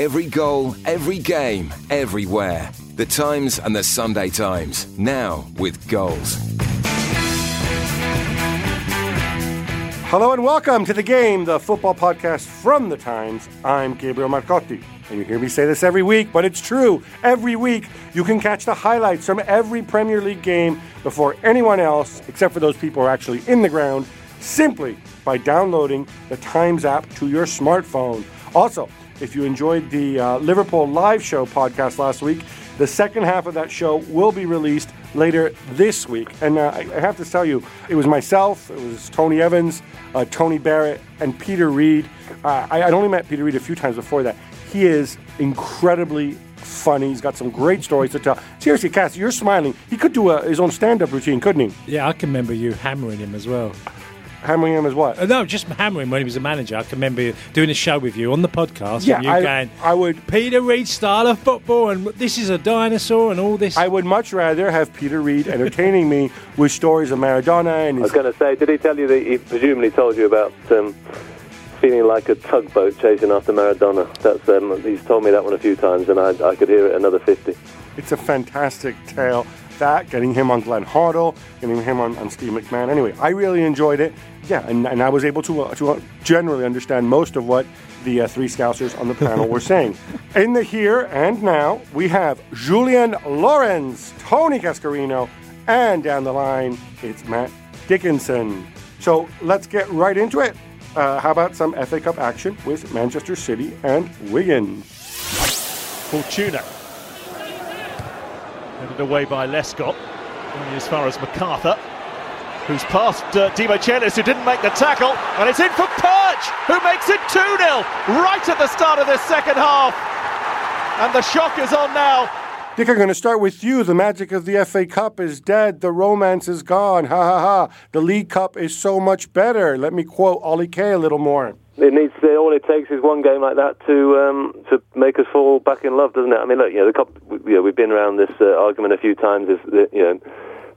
Every goal, every game, everywhere. The Times and the Sunday Times. Now with goals. Hello and welcome to the game, the football podcast from the Times. I'm Gabriele Marcotti. And you hear me say this every week, but it's true. Every week, you can catch the highlights from every Premier League game before anyone else, except for those people who are actually in the ground, simply by downloading the Times app to your smartphone. Also, if you enjoyed the uh, Liverpool live show podcast last week, the second half of that show will be released later this week. And uh, I have to tell you, it was myself, it was Tony Evans, uh, Tony Barrett, and Peter Reid. Uh, I, I'd only met Peter Reid a few times before that. He is incredibly funny. He's got some great stories to tell. Seriously, Cass, you're smiling. He could do a, his own stand-up routine, couldn't he? Yeah, I can remember you hammering him as well. Hammering him as what? Uh, no, just hammering when he was a manager. I can remember doing a show with you on the podcast. Yeah, and you I- going, I would- Peter Reid style of football, and this is a dinosaur, and all this. I would much rather have Peter Reid entertaining me with stories of Maradona and I was going to say, did he tell you that he presumably told you about um, feeling like a tugboat chasing after Maradona? That's um, he's told me that one a few times, and I, I could hear it another fifty. It's a fantastic tale. That, getting him on Glenn Hoddle, getting him on, on Steve McMahon. Anyway, I really enjoyed it. Yeah, and, and I was able to, uh, to uh, generally understand most of what the uh, three Scousers on the panel were saying. In the here and now, we have Julien Laurens, Tony Cascarino, and down the line, it's Matt Dickinson. So let's get right into it. Uh, how about some FA Cup action with Manchester City and Wigan? Fortuné. Away by Lescott. Only as far as McArthur. Who's passed uh, Demichelis, who didn't make the tackle. And it's in for Perch, who makes it 2 0 right at the start of this second half. And the shock is on now. Dick, I'm going to start with you. The magic of the FA Cup is dead. The romance is gone. Ha ha ha. The League Cup is so much better. Let me quote Ollie Kay a little more. It needs all it takes is one game like that to um, to make us fall back in love, doesn't it? I mean, look, you know, the cup, you know, we've been around this uh, argument a few times. Is that you know,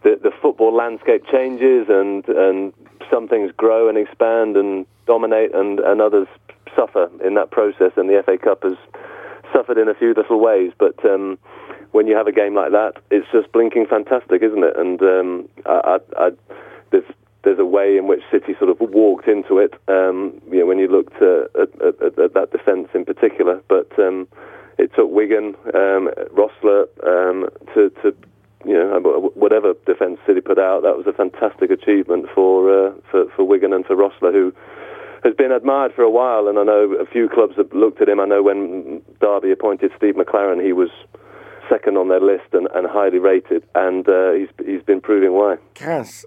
the the football landscape changes and and some things grow and expand and dominate, and and others suffer in that process. And the FA Cup has suffered in a few little ways, but. Um, when you have a game like that, it's just blinking fantastic, isn't it? And um, I, I, I, there's there's a way in which City sort of walked into it. Um, you know, when you looked at, at, at, at that defence in particular, but um, it took Wigan, um, Rosler um, to, to you know whatever defence City put out. That was a fantastic achievement for uh, for, for Wigan and for Rosler, who has been admired for a while. And I know a few clubs have looked at him. I know when Derby appointed Steve McClaren, he was second on their list and, and highly rated, and uh, he's he's been proving why. Cass,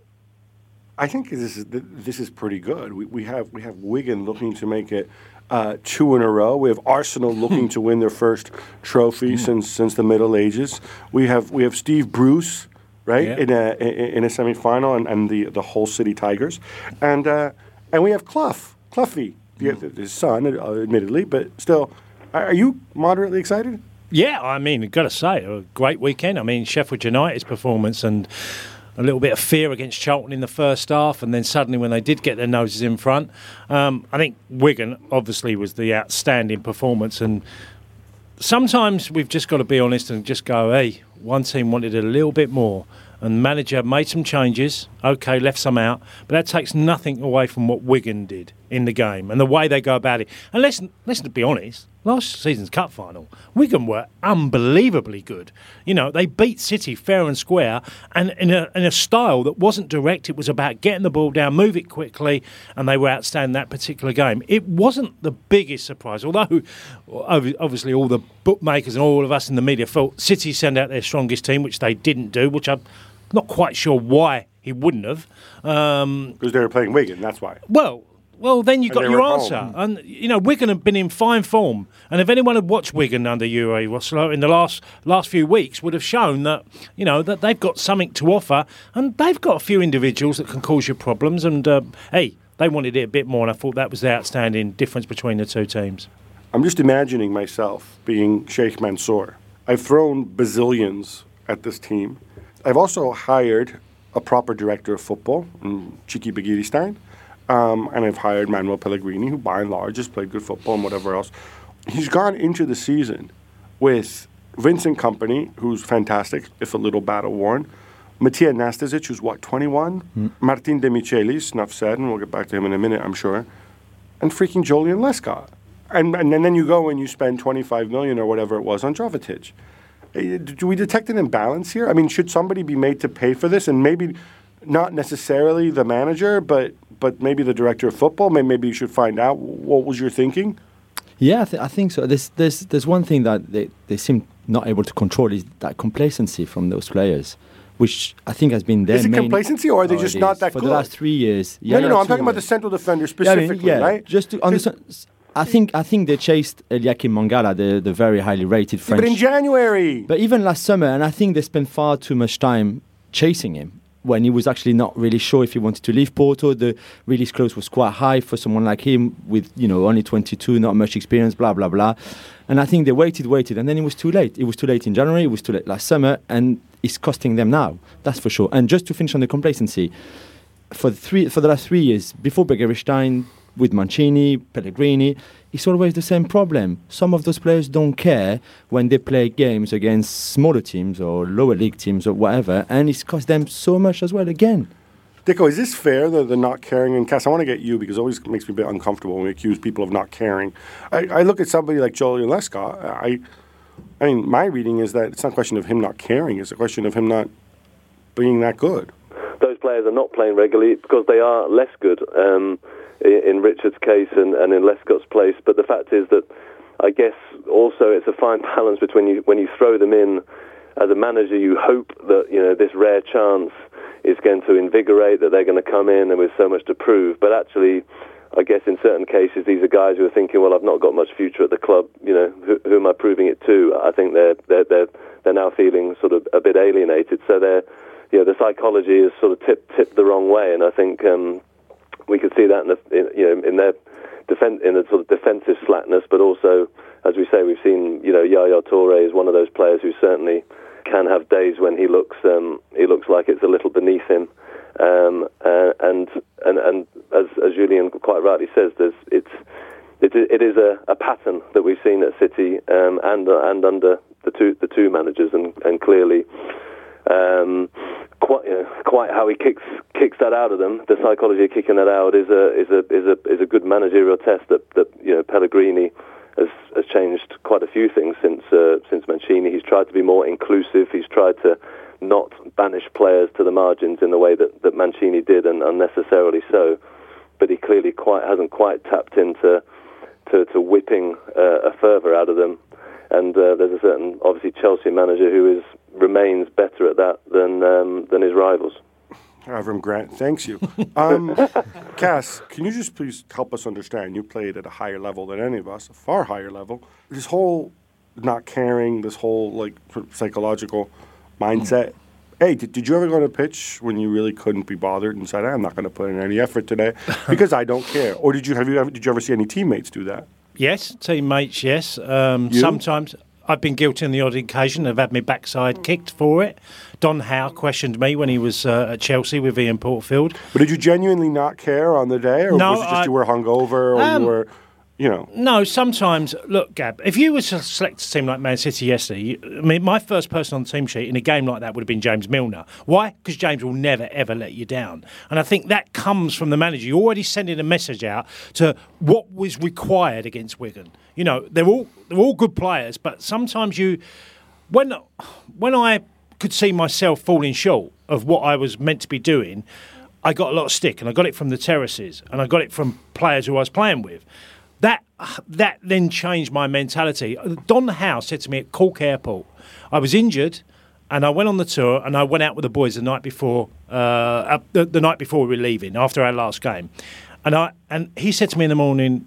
I think this is this is pretty good. We, we have we have Wigan looking to make it uh, two in a row. We have Arsenal looking to win their first trophy since since the Middle Ages. We have we have Steve Bruce right Yeah. in a in a semi final and, and the the whole City Tigers, and uh, and we have Clough Cloughie, the, his son, uh, admittedly, but still. Are you moderately excited? Yeah, I mean, I've got to say, a great weekend. I mean, Sheffield United's performance and a little bit of fear against Charlton in the first half, and then suddenly when they did get their noses in front, um, I think Wigan obviously was the outstanding performance. And sometimes we've just got to be honest and just go, hey, one team wanted a little bit more. And manager made some changes, okay, left some out, but that takes nothing away from what Wigan did in the game and the way they go about it. And let's, let's be honest, last season's cup final, Wigan were unbelievably good. You know, they beat City fair and square and in a, in a style that wasn't direct. It was about getting the ball down, move it quickly, and they were outstanding that particular game. It wasn't the biggest surprise, although obviously all the bookmakers and all of us in the media felt City send out their strongest team, which they didn't do, which I'm not quite sure why he wouldn't have. Um, Because they were playing Wigan, that's why. well, Well, then you And got your answer. home. And, you know, Wigan have been in fine form. And if anyone had watched Wigan under Uwe Rosler in the last last few weeks, would have shown that, you know, that they've got something to offer. And they've got a few individuals that can cause you problems. And, uh, hey, they wanted it a bit more. And I thought that was the outstanding difference between the two teams. I'm just imagining myself being Sheikh Mansour. I've thrown bazillions at this team. I've also hired a proper director of football, Txiki Begiristain, um, and I've hired Manuel Pellegrini, who by and large has played good football and whatever else. He's gone into the season with Vincent Kompany, who's fantastic, if a little battle worn. Matija Nastasić, who's what, 21? Martin Demichelis, enough said, and we'll get back to him in a minute, I'm sure and freaking Joleon Lescott. And, and then you go and you spend 25 million or whatever it was on Jovetic. Eh, Do we detect an imbalance here? I mean, should somebody be made to pay for this? And maybe not necessarily the manager, but but maybe the director of football. May- Maybe you should find out what was your thinking. Yeah, I, th- I think so. There's, there's, there's one thing that they, they seem not able to control is that complacency from those players, which I think has been their Is it complacency or are they just not that For good? the last three years. no, no, no. I'm Toure. talking about the central defender Yeah, I mean, specifically, yeah, right? Just to understand, I think I think they chased Eliaquim Mangala, the, the very highly rated French. but in January, But even last summer, and I think they spent far too much time chasing him when he was actually not really sure if he wanted to leave Porto. The release clause was quite high for someone like him with, you know, only 22, not much experience, blah, blah, blah. And I think they waited, waited, and then it was too late. It was too late in January, it was too late last summer, and it's costing them now, that's for sure. And just to finish on the complacency, for the, three, for the last three years, before Begiristain, with Mancini, Pellegrini, it's always the same problem. Some of those players don't care when they play games against smaller teams or lower league teams or whatever, and it's cost them so much as well again. Dicko, is this fair, the, the not caring? And Cass, I want to get you because it always makes me a bit uncomfortable when we accuse people of not caring. I, I look at somebody like Joleon Lescott. I, I mean, my reading is that it's not a question of him not caring; it's a question of him not being that good. those players are not playing regularly because they are less good um, in, Richard's case and, and in Lescott's place. But the fact is that I guess also it's a fine balance between you when you throw them in as a manager, you hope that you know this rare chance is going to invigorate that they're going to come in and with so much to prove. But actually. I guess in certain cases, these are guys who are thinking, "Well, I've not got much future at the club. You know, who, who am I proving it to?" I think they're they're they're, they're now feeling sort of a bit alienated. So they're you know, the psychology is sort of tipped tipped the wrong way, and I think um, we could see that in, the, in you know in their defen in the sort of defensive slackness, but also, as we say, we've seen you know Yaya Toure is one of those players who certainly can have days when he looks um, he looks like it's a little beneath him, um, uh, and and and as as Julien quite rightly says, there's it's it, it is a, a pattern that we've seen at City um, and and under the two the two managers, and and clearly um, quite you know, quite how he kicks kicks that out of them. The psychology of kicking that out is a is a is a is a good managerial test that that you know Pellegrini has has changed quite a few things since uh, since Mancini. He's tried to be more inclusive. He's tried to not banish players to the margins in the way that, that Mancini did, and unnecessarily so. But he clearly quite hasn't quite tapped into to, to whipping uh, a fervour out of them. And uh, there's a certain, obviously, Chelsea manager who is remains better at that than um, than his rivals. Avram Grant, thanks you. Um, Cass, can you just please help us understand? You played at a higher level than any of us, a far higher level. This whole not caring, this whole like psychological mindset. Hey, did, did you ever go to a pitch when you really couldn't be bothered and said, "I'm not going to put in any effort today because I don't care"? Or did you have you ever did you ever see any teammates do that? Yes, teammates, yes. Um, sometimes I've been guilty on the odd occasion of had my backside kicked for it. Don Howe questioned me when he was uh, at Chelsea with Ian Porterfield. But did you genuinely not care on the day, or No, was it just I- you were hungover, or Um, you were, you know? No, sometimes, look, Gab, if you were to select a team like Man City yesterday, you, I mean, my first person on the team sheet in a game like that would have been James Milner. Why? Because James will never, ever let you down. And I think that comes from the manager. You're already sending a message out to what was required against Wigan. You know, they're all, they're all good players, but sometimes you, when, when I could see myself falling short of what I was meant to be doing, I got a lot of stick, and I got it from the terraces, and I got it from players who I was playing with. That that then changed my mentality. Don Howe said to me at Cork Airport, I was injured, and I went on the tour, and I went out with the boys the night before, uh, the, the night before we were leaving after our last game. And I and he said to me in the morning,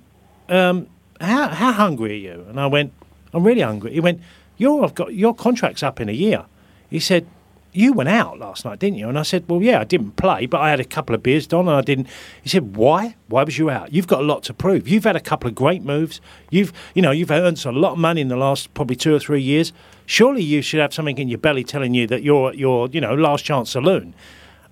um, how how hungry are you? And I went, I'm really hungry. He went, Your I've got your contract's up in a year. He said, You went out last night, didn't you? And I said, Well, yeah, I didn't play, but I had a couple of beers, Don, and I didn't. He said, Why? Why was you out? You've got a lot to prove. You've had a couple of great moves. You've you know, you've earned a lot of money in the last probably two or three years. Surely you should have something in your belly telling you that you're you're, you know, last chance saloon.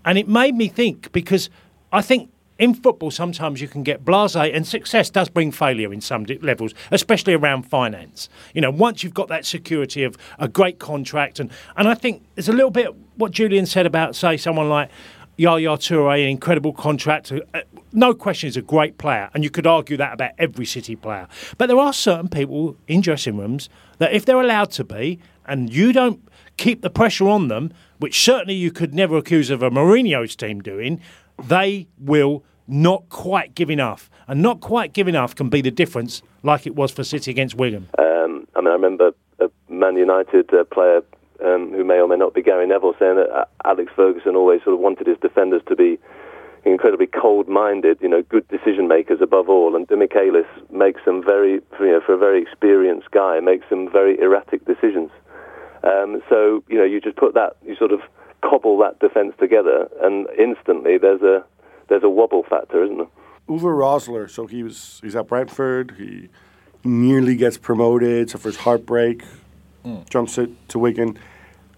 And it made me think because I think in football, sometimes you can get blasé, and success does bring failure in some levels, especially around finance. You know, once you've got that security of a great contract, and, and I think there's a little bit what Julien said about, say, someone like Yaya Toure, an incredible contract. Uh, no question, he's a great player, and you could argue that about every City player. But there are certain people in dressing rooms that, if they're allowed to be, and you don't keep the pressure on them, which certainly you could never accuse of a Mourinho's team doing, they will not quite give enough. And not quite give enough can be the difference, like it was for City against Wigan. Um, I mean, I remember a Man United uh, player um, who may or may not be Gary Neville saying that uh, Alex Ferguson always sort of wanted his defenders to be incredibly cold-minded, you know, good decision makers above all. And Demichelis makes them very, you know, for a very experienced guy, makes them very erratic decisions. Um, so you know, you just put that, you sort of cobble that defence together, and instantly there's a there's a wobble factor, isn't there? Uwe Rosler, so he was he's at Brentford. He nearly gets promoted, suffers heartbreak, mm. jumps it to Wigan,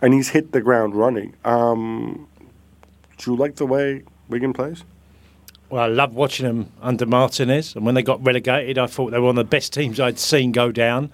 and he's hit the ground running. Um, do you like the way Wigan plays? Well, I love watching them under Martinez, and when they got relegated, I thought they were one of the best teams I'd seen go down.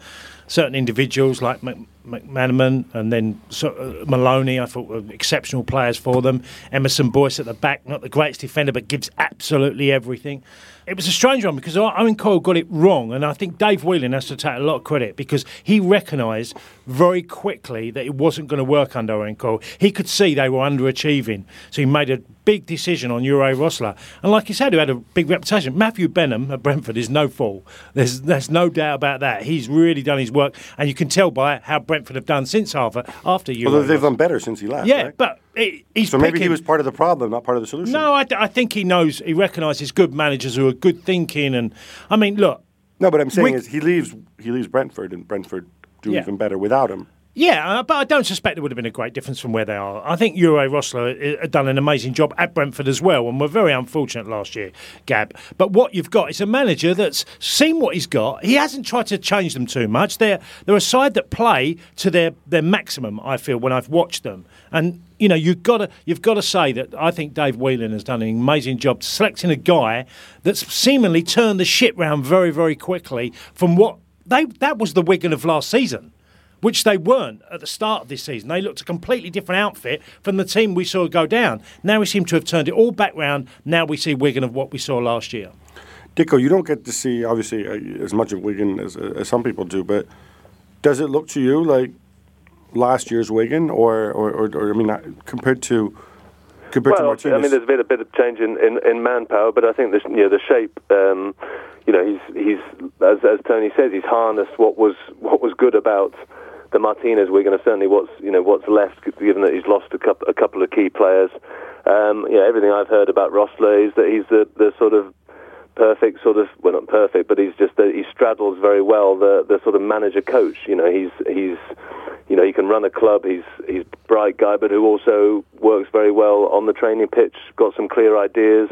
Certain individuals like McManaman and then uh, Maloney, I thought were exceptional players for them. Emerson Boyce at the back, not the greatest defender, but gives absolutely everything. It was a strange one because Owen Coyle got it wrong, and I think Dave Whelan has to take a lot of credit because he recognised very quickly that it wasn't going to work under Owen Coyle. He could see they were underachieving, so he made a big decision on Uwe Rosler. And like you said, who had a big reputation, Matthew Benham at Brentford is no fool. There's there's no doubt about that. He's really done his work, and you can tell by how Brentford have done since Harvey after Uwe. Although they've done better since he left. Yeah, right? but he's so maybe he was part of the problem, not part of the solution. No, I, I think he knows. He recognises good managers who are good thinking, and I mean, look. No, but I'm saying we, is he leaves he leaves Brentford, and Brentford do yeah. even better without him. Yeah, uh, but I don't suspect there would have been a great difference from where they are. I think Uwe Rosler uh, had done an amazing job at Brentford as well, and we're very unfortunate last year, Gab. But what you've got is a manager that's seen what he's got. He hasn't tried to change them too much. They're they're a side that play to their, their maximum. I feel when I've watched them, and you know you've got to you've got to say that I think Dave Whelan has done an amazing job selecting a guy that's seemingly turned the ship round very very quickly from what they that was the Wigan of last season which they weren't at the start of this season. They looked a completely different outfit from the team we saw go down. Now we seem to have turned it all back round. Now we see Wigan of what we saw last year. Dicko, you don't get to see obviously uh, as much of Wigan as, uh, as some people do, but does it look to you like last year's Wigan, or, or, or, or I mean, uh, compared to compared well, to Martinez? I mean, there's been a bit of change in, in, in manpower, but I think this, you know, the shape. Um, you know, he's he's as, as Tony says, he's harnessed what was what was good about the Martinez we're going to certainly what's you know what's left, given that he's lost a couple, a couple of key players. Um, know, everything I've heard about Rosler is that he's the, the sort of perfect sort of well not perfect, but he's just he straddles very well the the sort of manager coach. You know, he's he's you know he can run a club. He's he's bright guy, but who also works very well on the training pitch. Got some clear ideas.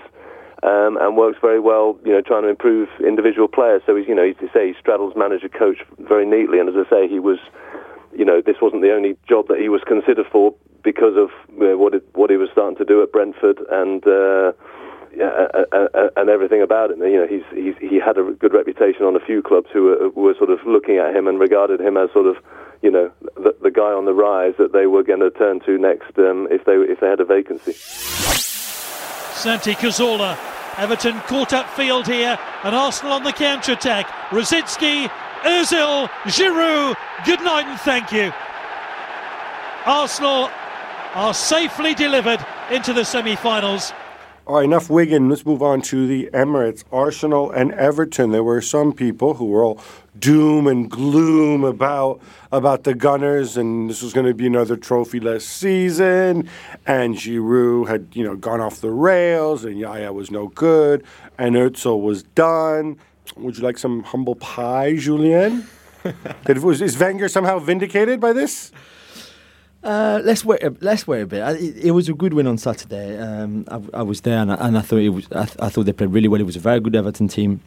Um, and works very well, you know, trying to improve individual players. So he's, you know, he's to say he straddles manager coach very neatly. And as I say, he was you know, this wasn't the only job that he was considered for because of uh, what it, what he was starting to do at Brentford and uh, yeah, and everything about it. You know, he's, he's he had a good reputation on a few clubs who were, were sort of looking at him and regarded him as sort of you know the, the guy on the rise that they were going to turn to next um, if they if they had a vacancy. Santi Cazorla. Everton caught up field here, and Arsenal on the counter attack. Rosicky Ozil, Giroud, good night and thank you. Arsenal are safely delivered into the semi finals. All right, enough Wigan. Let's move on to the Emirates, Arsenal, and Everton. There were some people who were all doom and gloom about about the Gunners, and this was going to be another trophy-less season. And Giroud had, you know, gone off the rails, and Yaya was no good, and Özil was done. Would you like some humble pie, Julien? Did, was, is Wenger somehow vindicated by this? Uh, let's wait. A, let's wait a bit. I, it, it, was a good win on Saturday. Um, I, I, was there, and I, and I thought it was. I, I, thought they played really well. It was a very good Everton team.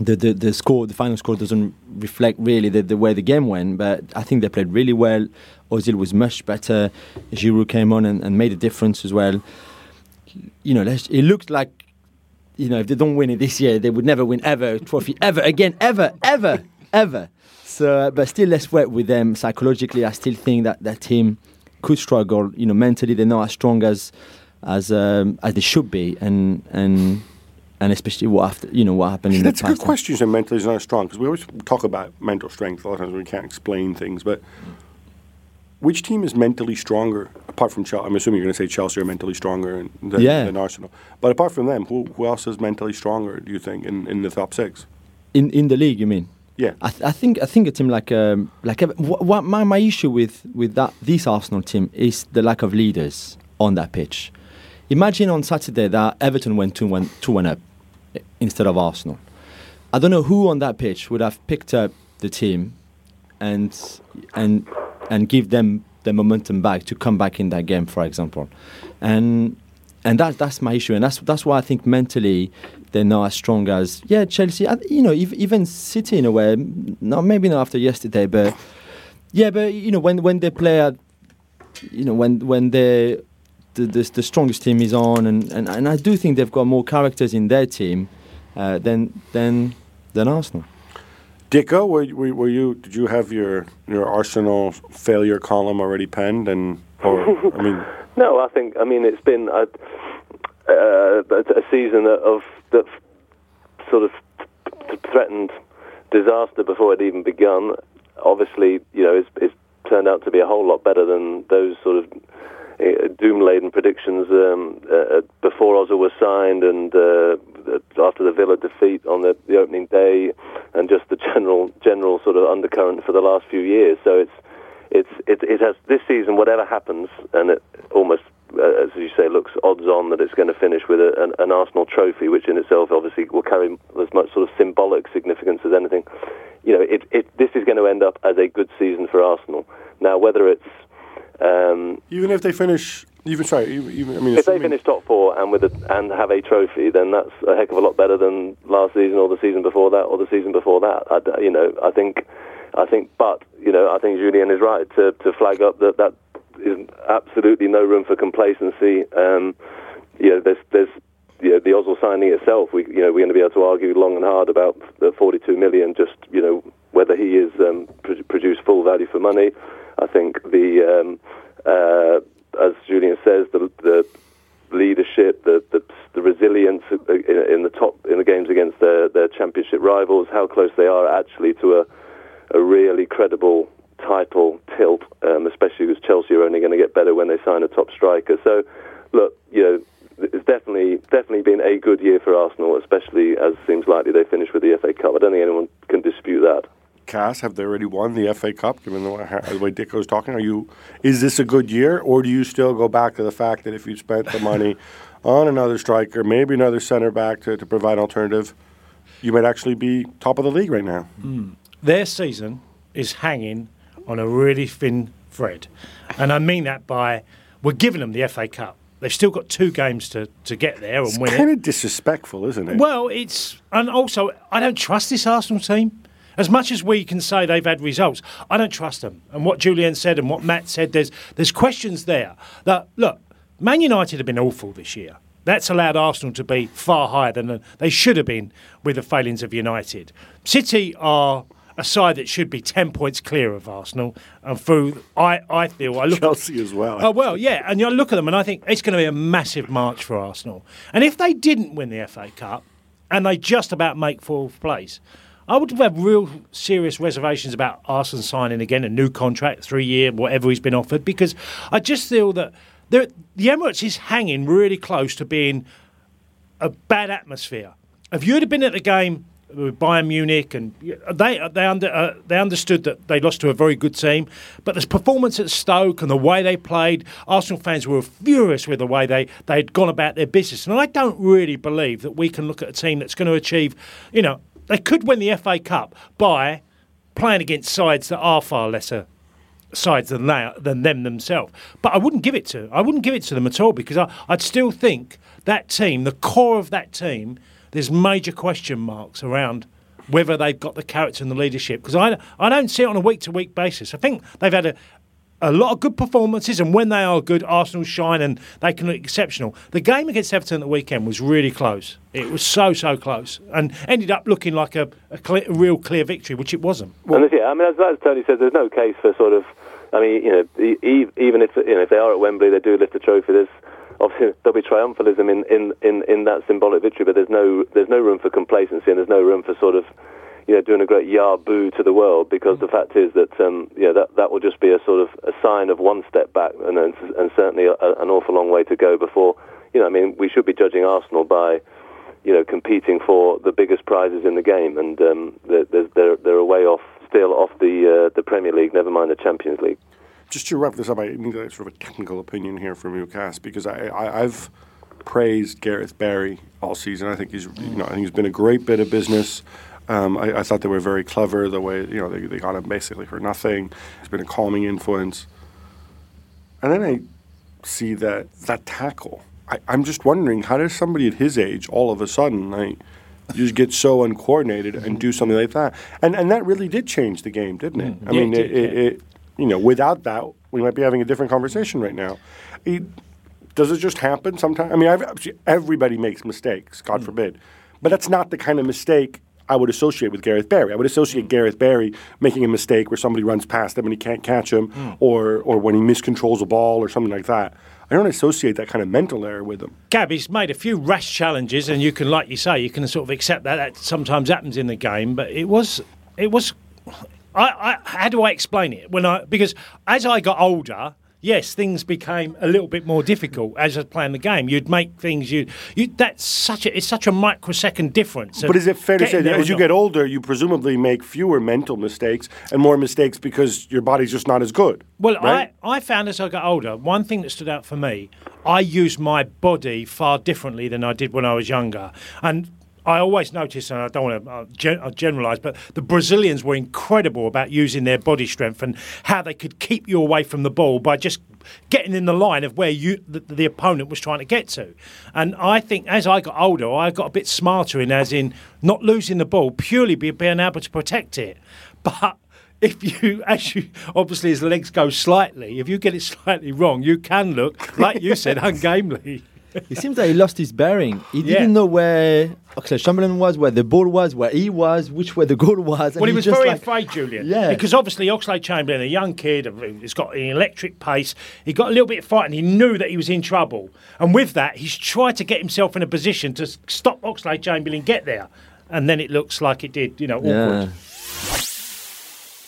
The, the the score, the final score, doesn't reflect really the, the way the game went, but I think they played really well. Ozil was much better. Giroud came on and, and made a difference as well. You know, it looked like you know if they don't win it this year, they would never win ever a trophy ever again, ever, ever, ever. So, uh, but still, let's work with them psychologically. I still think that that team could struggle. You know, mentally, they're not as strong as as um, as they should be, and and and especially what after you know what happened. in That's the a good question. So mentally is not as strong because we always talk about mental strength. A lot of times we can't explain things, but which team is mentally stronger apart from Chelsea? I'm assuming you're going to say Chelsea are mentally stronger than, yeah. than Arsenal. But apart from them, who, who else is mentally stronger? Do you think in, in the top six? In in the league, you mean? Yeah, I, th- I, think I think a team like um, like what, what my, my issue with with that this Arsenal team is the lack of leaders on that pitch. Imagine on Saturday that Everton went two one two one up instead of Arsenal. I don't know who on that pitch would have picked up the team and and and give them the momentum back to come back in that game, for example. And and that that's my issue, and that's that's why I think mentally they're not as strong as yeah Chelsea. You know, even City in a way. Not maybe not after yesterday, but yeah, but you know when when they play at, you know when when they the, the, the strongest team is on, and, and, and I do think they've got more characters in their team uh, than than than Arsenal. Dicko, were, were, you did you have your your Arsenal failure column already penned? And or I mean, no, I think I mean it's been a, uh, a season of that sort of threatened disaster before it even begun. Obviously, you know, it's, it's turned out to be a whole lot better than those sort of uh, doom-laden predictions um, uh, uh, before Ozil was signed and uh, after the Villa defeat on the, the opening day, and just the general general sort of undercurrent for the last few years. So it's it's it, it has this season. Whatever happens, and it almost uh, as you say, looks odds on that it's going to finish with a, an, an, Arsenal trophy, which in itself obviously will carry as much sort of symbolic significance as anything. You know, it, it, this is going to end up as a good season for Arsenal. Now, whether it's um, even if they finish, even sorry, even, I mean, if they finish top four and with a, and have a trophy, then that's a heck of a lot better than last season or the season before that or the season before that. I, you know, I think, I think, but you know, I think Julien is right to, to flag up that that is absolutely no room for complacency. Um, you know, there's there's you know, the Ozil signing itself. We you know we're going to be able to argue long and hard about the 42 million. Just you know whether he is um, pr- produce full value for money. I think the um, uh, as Julien says the the leadership, the the, the resilience in, in, the top in the games against their, their championship rivals, how close they are actually to a a really credible title tilt, um, especially because Chelsea are only going to get better when they sign a top striker. So, look, you know, it's definitely definitely been a good year for Arsenal, especially as it seems likely they finish with the FA Cup. I don't think anyone can dispute that. Cass, have they already won the FA Cup? Given the way, the way Dicko's talking, are you? Is this a good year, or do you still go back to the fact that if you spent the money on another striker, maybe another centre back to, to provide alternative, you might actually be top of the league right now? Mm. Their season is hanging on a really thin thread. And I mean that by we're giving them the FA Cup. They've still got two games to, to get there and it's win it. It's kind of disrespectful, isn't it? Well, it's and also I don't trust this Arsenal team. As much as we can say they've had results, I don't trust them. And what Julien said and what Matt said, there's there's questions there. That look, Man United have been awful this year. That's allowed Arsenal to be far higher than they should have been with the failings of United. City are a side that should be 10 points clear of Arsenal. And through, I, I feel, I look Chelsea as well. Oh, well, yeah. And you look at them and I think it's going to be a massive march for Arsenal. And if they didn't win the FA Cup and they just about make fourth place, I would have real serious reservations about Arsenal signing again a new contract, three year, whatever he's been offered, because I just feel that the Emirates is hanging really close to being a bad atmosphere. If you'd have been at the game with Bayern Munich, and they they under uh, they understood that they lost to a very good team, but this performance at Stoke and the way they played, Arsenal fans were furious with the way they they had gone about their business. And I don't really believe that we can look at a team that's going to achieve, you know, they could win the FA Cup by playing against sides that are far lesser sides than they than them themselves. But I wouldn't give it to I wouldn't give it to them at all because I, I'd still think that team, the core of that team, there's major question marks around whether they've got the character and the leadership. Because I, I don't see it on a week to week basis. I think they've had a, a lot of good performances, and when they are good, Arsenal shine and they can look exceptional. The game against Everton at the weekend was really close. It was so so close, and ended up looking like a, a, clear, a real clear victory, which it wasn't. Well, and yeah, I mean, as, as Tony said, there's no case for sort of. I mean, you know, even if you know if they are at Wembley, they do lift the trophy. There's obviously there'll be triumphalism in, in, in, in that symbolic victory, but there's no there's no room for complacency and there's no room for sort of you know doing a great yah boo to the world because the fact is that um, that that will just be a sort of a sign of one step back and and, and certainly a, an awful long way to go before you know I mean we should be judging Arsenal by you know competing for the biggest prizes in the game and um, they're, they're they're a way off still off the uh, the Premier League never mind the Champions League just to wrap this up, I need a sort of a technical opinion here from you, Cass, because I, I, have praised Gareth Barry all season. I think he's you know I think he's been a great bit of business. Um, I, I, thought they were very clever the way you know they, they got him basically for nothing. It's been a calming influence. And then I see that that tackle. I, am just wondering how does somebody at his age all of a sudden like just get so uncoordinated and do something like that? And and that really did change the game, didn't it? Mm, I yeah, mean, it, did, it, yeah. it, you know, without that, we might be having a different conversation right now. It, does it just happen sometimes? I mean, I've, everybody makes mistakes, God mm. forbid, but that's not the kind of mistake I would associate with Gareth Barry. I would associate mm. Gareth Barry making a mistake where somebody runs past him and he can't catch him, mm. or or when he miscontrols a ball or something like that. I don't associate that kind of mental error with him. Gabby's made a few rash challenges, and you can, like you say, you can sort of accept that. That sometimes happens in the game, but it was it was I, I, how do I explain it? When I because as I got older, yes, things became a little bit more difficult as I was playing the game. You'd make things you you that's such a it's such a microsecond difference. But is it fair to say that as you not. get older, you presumably make fewer mental mistakes and more mistakes because your body's just not as good? Well, right? I I found as I got older, one thing that stood out for me, I used my body far differently than I did when I was younger, and I always notice, and I don't want to uh, gen- uh, generalise, but the Brazilians were incredible about using their body strength and how they could keep you away from the ball by just getting in the line of where you the, the opponent was trying to get to. And I think as I got older, I got a bit smarter in as in not losing the ball purely be, being able to protect it, but if you, as you obviously as the legs go slightly, if you get it slightly wrong, you can look like you said ungamely it seems that he lost his bearing. He didn't yeah. know where Oxlade Chamberlain was, where the ball was, where he was, which way the goal was. Well, he, he was very like, afraid, Julien. Yeah. Because obviously Oxlade Chamberlain, a young kid, he's got an electric pace. He got a little bit frightened. He knew that he was in trouble. And with that, he's tried to get himself in a position to stop Oxlade Chamberlain get there. And then it looks like it did, you know, awkward. Yeah.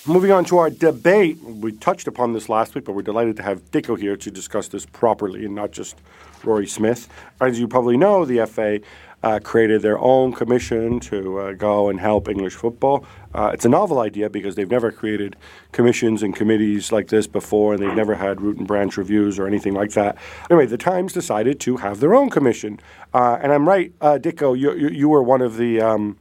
Moving on to our debate, we touched upon this last week, but we're delighted to have Dicko here to discuss this properly and not just Rory Smith. As you probably know, the FA uh, created their own commission to uh, go and help English football. Uh, it's a novel idea because they've never created commissions and committees like this before, and they've never had root and branch reviews or anything like that. Anyway, the Times decided to have their own commission. Uh, and I'm right, uh, Dicko, you, you, you, were one of the. Um,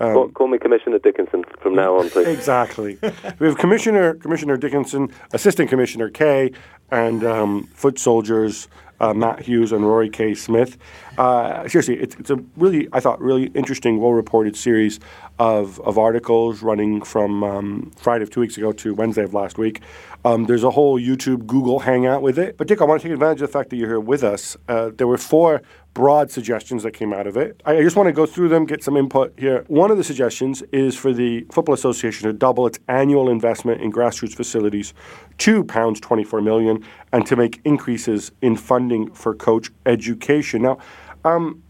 um, call, call, me Commissioner Dickinson from now on, please. exactly. we have Commissioner Commissioner Dickinson, Assistant Commissioner Kay, and um, foot soldiers uh, Matt Hughes and Rory K. Smith. Uh, seriously, it's, it's a really, I thought, really interesting, well reported series of, of articles running from um, Friday of two weeks ago to Wednesday of last week. Um, there's a whole YouTube, Google hangout with it. But Dick, I want to take advantage of the fact that you're here with us. Uh, there were four broad suggestions that came out of it. I just want to go through them, get some input here. One of the suggestions is for the Football Association to double its annual investment in grassroots facilities to pounds 24 million and to make increases in funding for coach education. Now, um,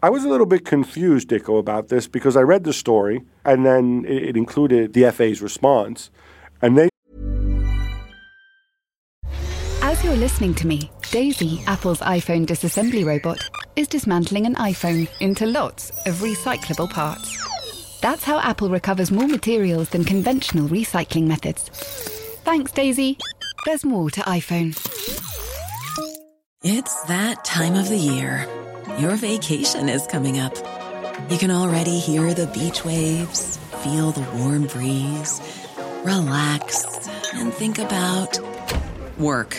I was a little bit confused, Dicko, about this because I read the story and then it, it included the FA's response. And they As you're listening to me, Daisy, Apple's iPhone disassembly robot, is dismantling an iPhone into lots of recyclable parts. That's how Apple recovers more materials than conventional recycling methods. Thanks, Daisy. There's more to iPhone. It's that time of the year. Your vacation is coming up. You can already hear the beach waves, feel the warm breeze, relax, and think about work.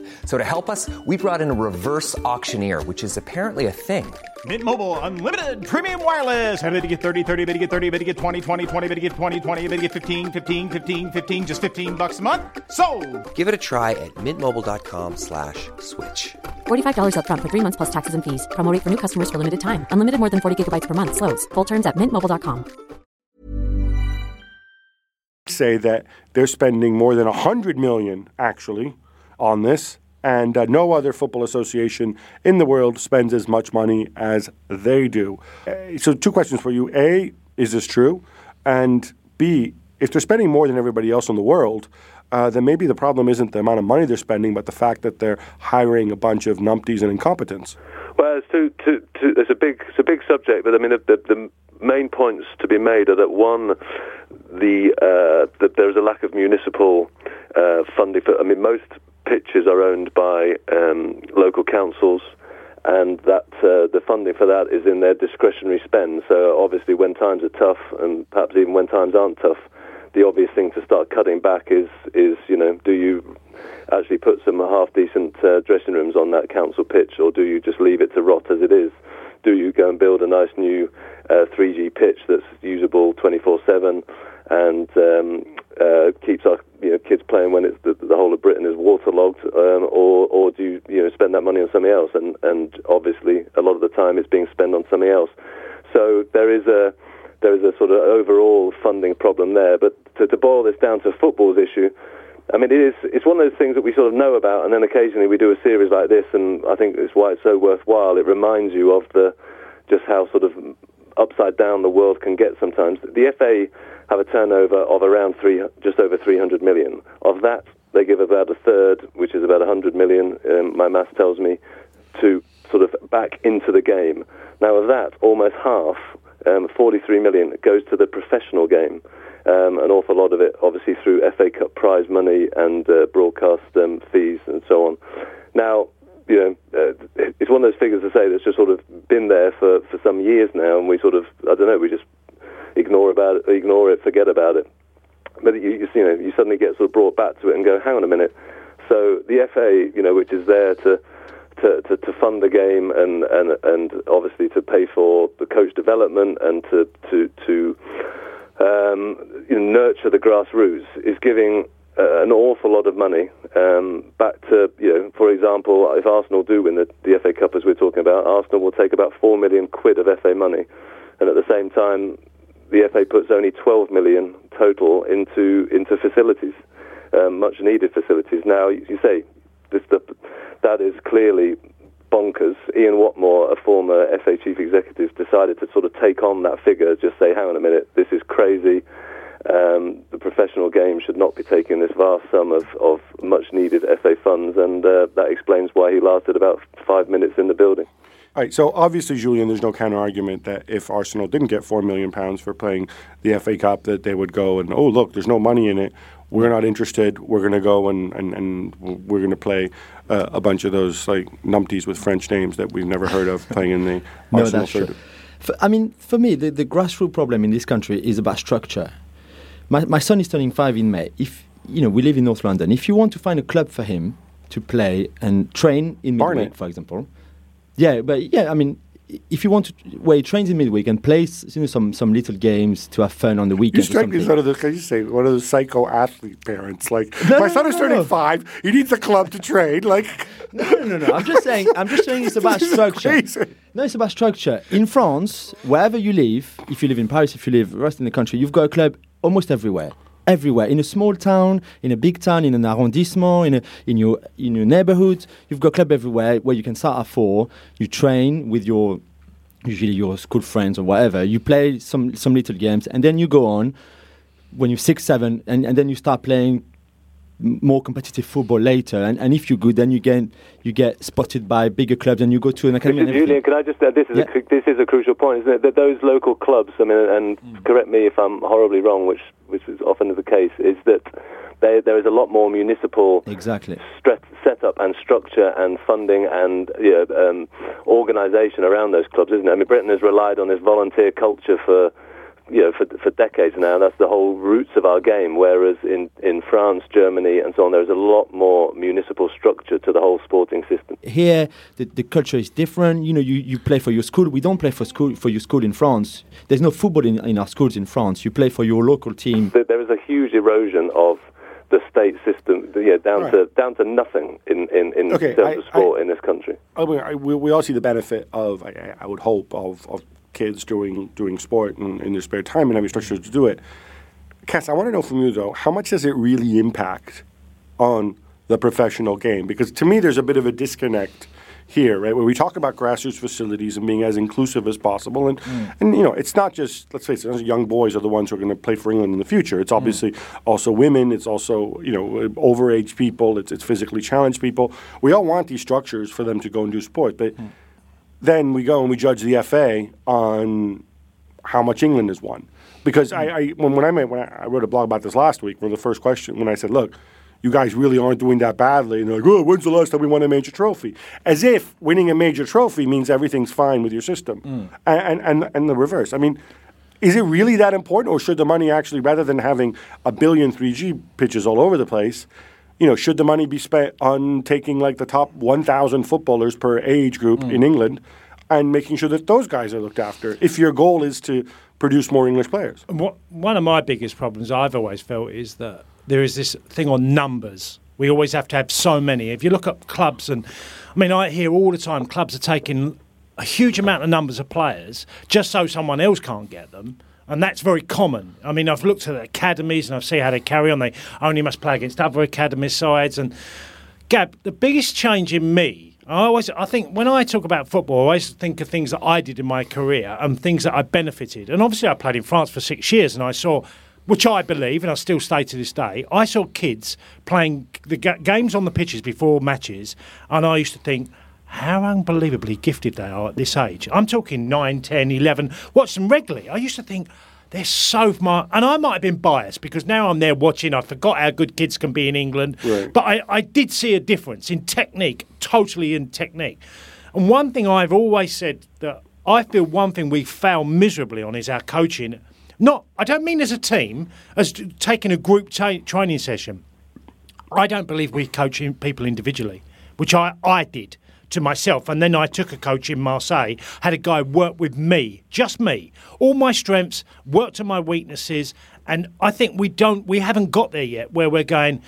So to help us, we brought in a reverse auctioneer, which is apparently a thing. Mint Mobile unlimited premium wireless. Ready to get 30, 30, bit to get 30, bit to get 20, 20, 20, bit to get 20, 20, bit to get 15, 15, 15, 15 just 15 bucks a month. So, Give it a try at mintmobile.com slash switch. $45 upfront for three months plus taxes and fees. Promo rate for new customers for limited time. Unlimited more than 40 gigabytes per month. Slows. Full terms at mintmobile.com. say that they're spending more than 100 million actually on this and uh, no other football association in the world spends as much money as they do. Uh, so two questions for you. A, is this true? And B, if they're spending more than everybody else in the world, uh, then maybe the problem isn't the amount of money they're spending, but the fact that they're hiring a bunch of numpties and incompetents. Well, it's, it's a big, it's a big subject, but I mean, the, the, the main points to be made are that one, the uh, that there's a lack of municipal uh, funding for. I mean, most pitches are owned by um, local councils, and that uh, the funding for that is in their discretionary spend. So obviously, when times are tough, and perhaps even when times aren't tough, the obvious thing to start cutting back is is you know do you actually put some half decent uh, dressing rooms on that council pitch, or do you just leave it to rot as it is? Do you go and build a nice new uh, 3G pitch that's usable 24/7 and um, uh, keeps our you know, kids playing when it's the, the whole of Britain is waterlogged, um, or or do you, you know spend that money on something else? And and obviously a lot of the time it's being spent on something else. So there is a there is a sort of overall funding problem there. But to, to boil this down to football's issue, I mean, it is it's one of those things that we sort of know about, and then occasionally we do a series like this, and I think it's why it's so worthwhile. It reminds you of the just how sort of upside down the world can get sometimes. The FA have a turnover of around three, just over 300 million. Of that, they give about a third, which is about 100 million. Um, my math tells me to sort of back into the game. Now, of that, almost half, um, 43 million, goes to the professional game. Um, an awful lot of it, obviously, through FA Cup prize money and uh, broadcast um, fees and so on. Now, you know, uh, it's one of those figures to say that's just sort of been there for, for some years now, and we sort of, I don't know, we just ignore about it, ignore it, forget about it. But you, you, you know, you suddenly get sort of brought back to it and go, hang on a minute. So the FA, you know, which is there to to, to, to fund the game and, and and obviously to pay for the coach development and to to to um, you know, nurture the grassroots, is giving uh, an awful lot of money um, back to, you know, for example, if Arsenal do win the, the FA Cup as we're talking about, Arsenal will take about four million quid of FA money, and at the same time, the FA puts only 12 million total into into facilities, um, much needed facilities. Now, you say this, the, that is clearly bonkers. Ian Watmore, a former FA chief executive, decided to sort of take on that figure, just say, hang on a minute, this is crazy. Um, the professional game should not be taking this vast sum of, of much needed FA funds, and uh, that explains why he lasted about five minutes in the building. All right, so obviously, Julien, there's no counter argument that if Arsenal didn't get four million pounds for playing the FA Cup, that they would go and oh look, there's no money in it. We're not interested. We're going to go and, and, and we're going to play uh, a bunch of those like numpties with French names that we've never heard of playing in the no, Arsenal that's true. For, I mean, for me, the, the grassroots problem in this country is about structure. My, my son is turning five in May. If you know, we live in North London. If you want to find a club for him to play and train in Barnet. midweek, for example, yeah, but yeah, I mean, if you want to, where he trains in midweek and plays, you know, some some little games to have fun on the weekend. or strike me as one of those, can you say, one of those psycho athlete parents. Like, No, my no, son no, is turning five. He needs a club to train. Like, No, no, no, no. I'm just saying. I'm just saying it's about structure. crazy. No, it's about structure. In France, wherever you live, if you live in Paris, if you live rest in the country, you've got a club almost everywhere. everywhere in a small town, in a big town, in an arrondissement, in a, in your in your neighborhood. You've got club everywhere where you can start at four. You train with your usually your school friends or whatever. You play some some little games, and then you go on when you're six, seven, and, and then you start playing more competitive football later. And, and if you're good, then you get you get spotted by bigger clubs, and you go to an academy. and Julien, can I just uh, this is Yeah. a, this is a crucial point, isn't it? That those local clubs, I mean, and Mm. correct me if I'm horribly wrong, which which is often the case, is that they, there is a lot more municipal Exactly. stre- setup and structure and funding and you know, um, organisation around those clubs, isn't it? I mean, Britain has relied on this volunteer culture for you know for for decades now. That's the whole roots of our game. Whereas in in France, Germany, and so on, there is a lot more municipal structure to the whole sporting system. Here, the, the culture is different. You know, you, you play for your school. We don't play for school for your school in France. There's no football in, in our schools in France. You play for your local team. There- There is a huge erosion of the state system, yeah, down to down to nothing in in, in Okay, terms I- of sport in this country. Oh, I mean, I, we, we all see the benefit of, I, I would hope, of, of kids doing doing sport and in their spare time and having structures to do it. Cass, I want to know from you though, how much does it really impact on the professional game? Because to me, there's a bit of a disconnect here, right? Where we talk about grassroots facilities and being as inclusive as possible, and mm. and you know, it's not just let's face it, young boys are the ones who are going to play for England in the future. It's mm. obviously also women. It's also you know overage people. It's it's physically challenged people. We all want these structures for them to go and do sport, but mm. Then we go and we judge the FA on how much England has won. Because I, I when, when I made, when I, I wrote a blog about this last week, one of the first question when I said, "Look, you guys really aren't doing that badly," and they're like, "Oh, when's the last time we won a major trophy?" As if winning a major trophy means everything's fine with your system, mm. and, and and the reverse. I mean. Is it really that important, or should the money actually, rather than having a billion 3G pitches all over the place, you know, should the money be spent on taking like the top 1,000 footballers per age group mm. in England and making sure that those guys are looked after? If your goal is to produce more English players. What, one of my biggest problems I've always felt is that there is this thing on numbers. We always have to have so many. If you look at clubs, and I mean, I hear all the time clubs are taking a huge amount of numbers of players just so someone else can't get them. And that's very common. I mean, I've looked at academies and I've seen how they carry on. They only must play against other academy sides. And Gab, the biggest change in me, I always, I think when I talk about football, I always think of things that I did in my career and things that I benefited. And obviously, I played in France for six years, and I saw, which I believe, and I still stay to this day, I saw kids playing the ga- games on the pitches before matches, and I used to think. How unbelievably gifted they are at this age. I'm talking 9, 10, 11. Watch them regularly. I used to think they're so smart. And I might have been biased because now I'm there watching. I forgot how good kids can be in England. Right. But I, I did see a difference in technique, totally in technique. And one thing I've always said that I feel one thing we fail miserably on is our coaching. Not, I don't mean as a team, as taking a group ta- training session. I don't believe we coach in- people individually, which I, I did to myself. And then I took a coach in Marseille, had a guy work with me, just me, all my strengths, worked on my weaknesses. And I think we don't, we haven't got there yet where we're going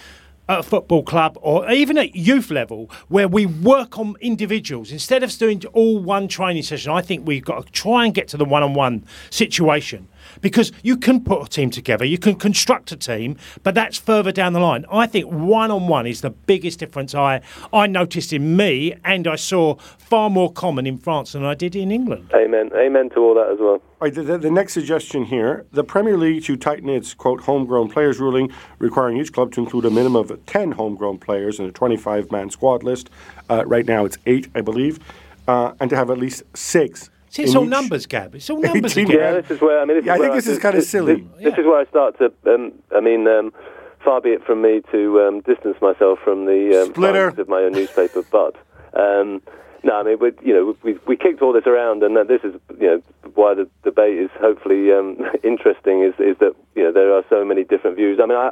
at a football club or even at youth level where we work on individuals instead of doing all one training session. I think we've got to try and get to the one on one situation because you can put a team together, you can construct a team, but that's further down the line. I think one on one is the biggest difference I, I noticed in me and I saw far more common in France than I did in England. Amen. Amen to all that as well. All right, the, the, the next suggestion here the Premier League to tighten its, quote, homegrown players ruling, requiring each club to include a minimum of 10 homegrown players in a 25 man squad list. Uh, right now it's eight, I believe, uh, and to have at least six. See, it's all each- numbers, Gab. It's all numbers 18 again. Yeah, this is where I mean. This Yeah, I think where this is kinda silly. This, this is where I start to. Um, I mean, um, far be it from me to um, distance myself from the um, Splitter. of my own newspaper, but um, no, I mean, we, you know, we we kicked all this around, and this is you know why the debate is hopefully um, interesting. Is is that you know there are so many different views. I mean, I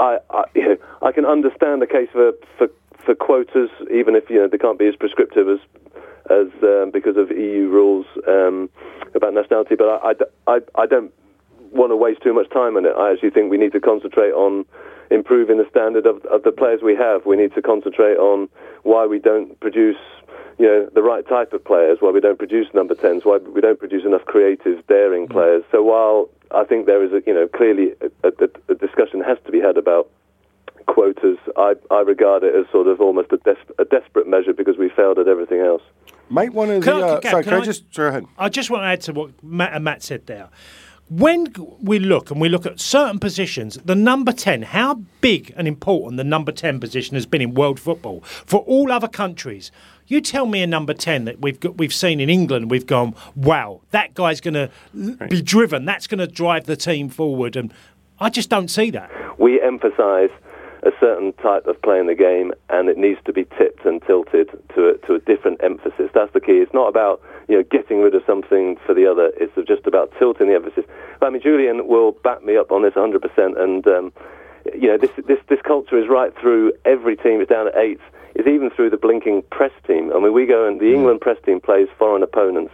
I I, you know, I can understand the case for for for quotas, even if you know they can't be as prescriptive as as um, because of EU rules um, about nationality. But I, I, I, I don't want to waste too much time on it. I actually think we need to concentrate on improving the standard of, of the players we have. We need to concentrate on why we don't produce you know the right type of players, why we don't produce number tens, why we don't produce enough creative, daring players. So while I think there is, a, you know, clearly a, a, a discussion has to be had about quotas. I, I regard it as sort of almost a, des- a desperate measure because we failed at everything else. Might one of Can the. I- Uh, can- sorry, can can I I- just. Go ahead. I just want to add to what Matt and Matt said there. When we look and we look at certain positions, the number 10, how big and important the number 10 position has been in world football for all other countries. You tell me a number 10 that we've got, we've seen in England, we've gone, wow, that guy's going to be driven, that's going to drive the team forward. And I just don't see that. we emphasise a certain type of play in the game, and it needs to be tipped and tilted to a, to a different emphasis. That's the key. It's not about you know getting rid of something for the other. It's just about tilting the emphasis. But, I mean, Julien will back me up on this 100%, and um, you know this this this culture is right through every team. It's down at eight. It's even through the blinking press team. I mean, we go and the England press team plays foreign opponents.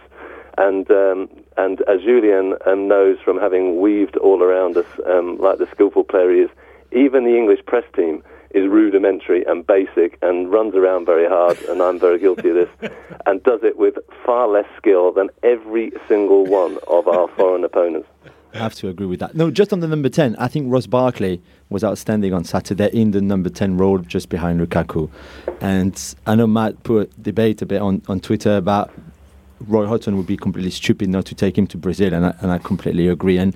And um, and as Julien um, knows from having weaved all around us, um, like the skillful player he is, even the English press team is rudimentary and basic and runs around very hard, and I'm very guilty of this, and does it with far less skill than every single one of our foreign opponents. I have to agree with that. No, just on the number 10, I think Ross Barkley was outstanding on Saturday in the number 10 role just behind Lukaku. And I know Matt put a debate a bit on, on Twitter about Roy Hodgson would be completely stupid not to take him to Brazil, and I, and I completely agree. And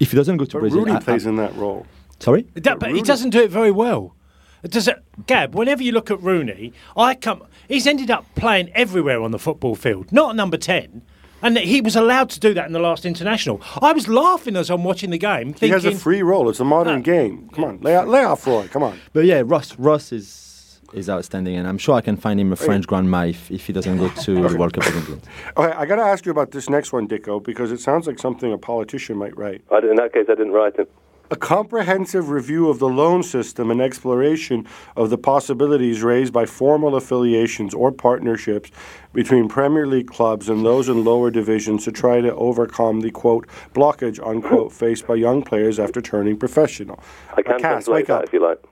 if he doesn't go to But Brazil. Rooney I- plays I- in that role. Sorry? That, but he doesn't do it very well. Does it, Gab? Whenever you look at Rooney, I come. He's ended up playing everywhere on the football field, not number ten, and he was allowed to do that in the last international. I was laughing as I'm watching the game, He has a free role. It's a modern uh, game. Come on, lay, out, lay off Roy. Come on. But yeah, Ross Ross is is outstanding, and I'm sure I can find him a French grandma if, if he doesn't go to the World Cup of England. Okay, I got to ask you about this next one, Dicko, because it sounds like something a politician might write. I, in that case, I didn't write it. A comprehensive review of the loan system and exploration of the possibilities raised by formal affiliations or partnerships between Premier League clubs and those in lower divisions to try to overcome the quote blockage unquote faced by young players after turning professional. I can uh, Cass, translate that up. if you like.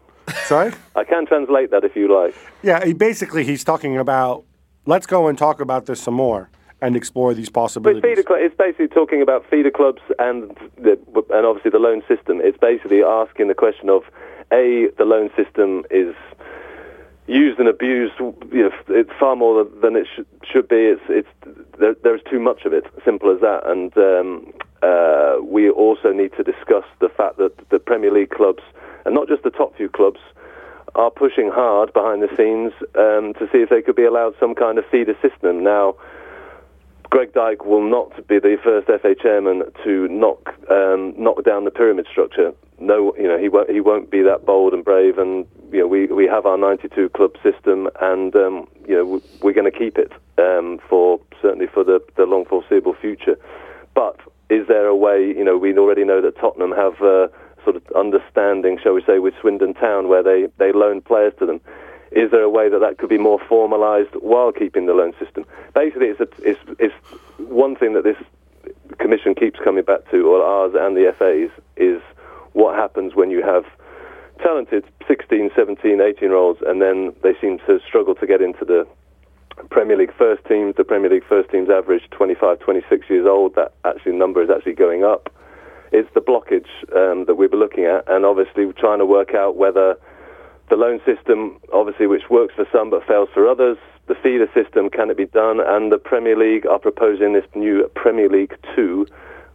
Sorry? I can translate that if you like. Yeah, he basically he's talking about let's go and talk about this some more and explore these But possibilities. feeder it's basically talking about feeder clubs and the, and obviously the loan system. It's basically asking the question of a the loan system is used and abused. You know, it's far more than it sh- should be. It's it's there, there's too much of it. Simple as that. And um, uh, we also need to discuss the fact that the Premier League clubs and not just the top few clubs are pushing hard behind the scenes um, to see if they could be allowed some kind of feeder system. Now, Greg Dyke will not be the first FA chairman to knock um, knock down the pyramid structure. No, you know he won't he won't be that bold and brave. And you know we we have our 92 club system, and um, you know we- we're going to keep it um, for certainly for the the long foreseeable future. But is there a way? You know we already know that Tottenham have. Uh, Sort of understanding, shall we say, with Swindon Town, where they, they loan players to them. Is there a way that that could be more formalised while keeping the loan system? Basically, it's, a, it's, it's one thing that this commission keeps coming back to, or ours and the FA's, is what happens when you have talented 16, 17, 18 year olds and then they seem to struggle to get into the Premier League first teams. The Premier League first teams average 25, 26 years old. That actually number is actually going up. It's the blockage um, that we were looking at, and obviously trying to work out whether the loan system, obviously, which works for some but fails for others, the feeder system, can it be done? And the Premier League are proposing this new Premier League 2,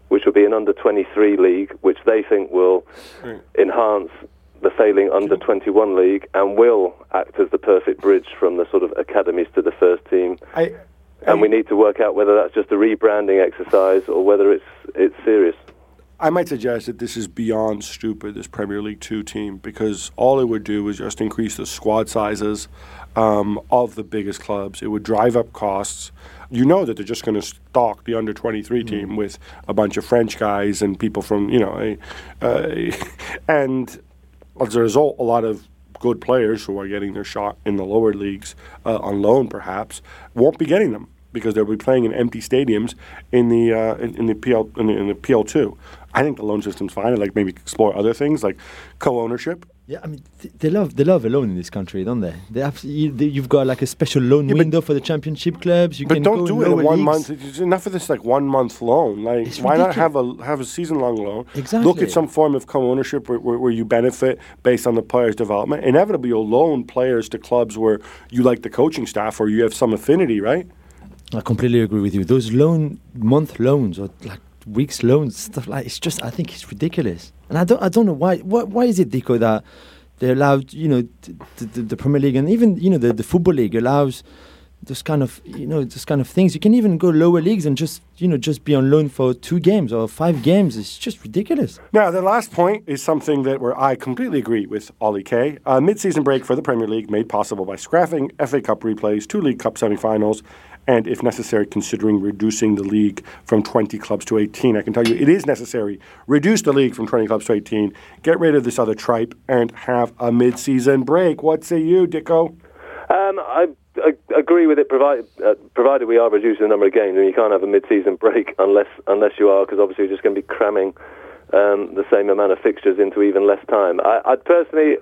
which will be an under 23 league, which they think will enhance the failing under 21 league and will act as the perfect bridge from the sort of academies to the first team. I, and we need to work out whether that's just a rebranding exercise or whether it's it's serious. I might suggest that this is beyond stupid, this Premier League 2 team, because all it would do is just increase the squad sizes um, of the biggest clubs. It would drive up costs. You know that they're just going to stock the under 23 team with a bunch of French guys and people from, you know, a, uh, and as a result, a lot of good players who are getting their shot in the lower leagues uh, on loan, perhaps, won't be getting them because they'll be playing in empty stadiums in the uh, in, in the PL in the, in the PL two. I think the loan system's fine. I'd like maybe explore other things like co-ownership Yeah, I mean, th- they love they love a loan in this country, don't they? They have, you, you've got like a special loan window for the championship clubs. You but can don't go do it in one leagues. month. It's enough of this like one month loan. Like, It's why not have a have a season long loan? Exactly. Look at some form of co-ownership where, where, where you benefit based on the player's development. Inevitably, you'll loan players to clubs where you like the coaching staff or you have some affinity, right? I completely agree with you. Those loan month loans or like weeks loans, stuff like it's just I think it's ridiculous. And I don't I don't know why why, why is it Dicko that they allowed you know t- t- the, the Premier League and even you know the, the football league allows those kind of you know those kind of things. You can even go lower leagues and just you know just be on loan for two games or five games. It's just ridiculous. Now, the last point is something that where I completely agree with Ollie Kay. A mid-season break for the Premier League made possible by scrapping FA Cup replays, two League Cup semi-finals, and if necessary, considering reducing the league from 20 clubs to 18. I can tell you it is necessary. Reduce the league from 20 clubs to 18. Get rid of this other tripe and have a mid-season break. What say you, Dicko? Um, I, I agree with it, provided uh, provided we are reducing the number of games, and you can't have a mid-season break unless unless you are, because obviously you're just going to be cramming um, the same amount of fixtures into even less time. I, I'd personally.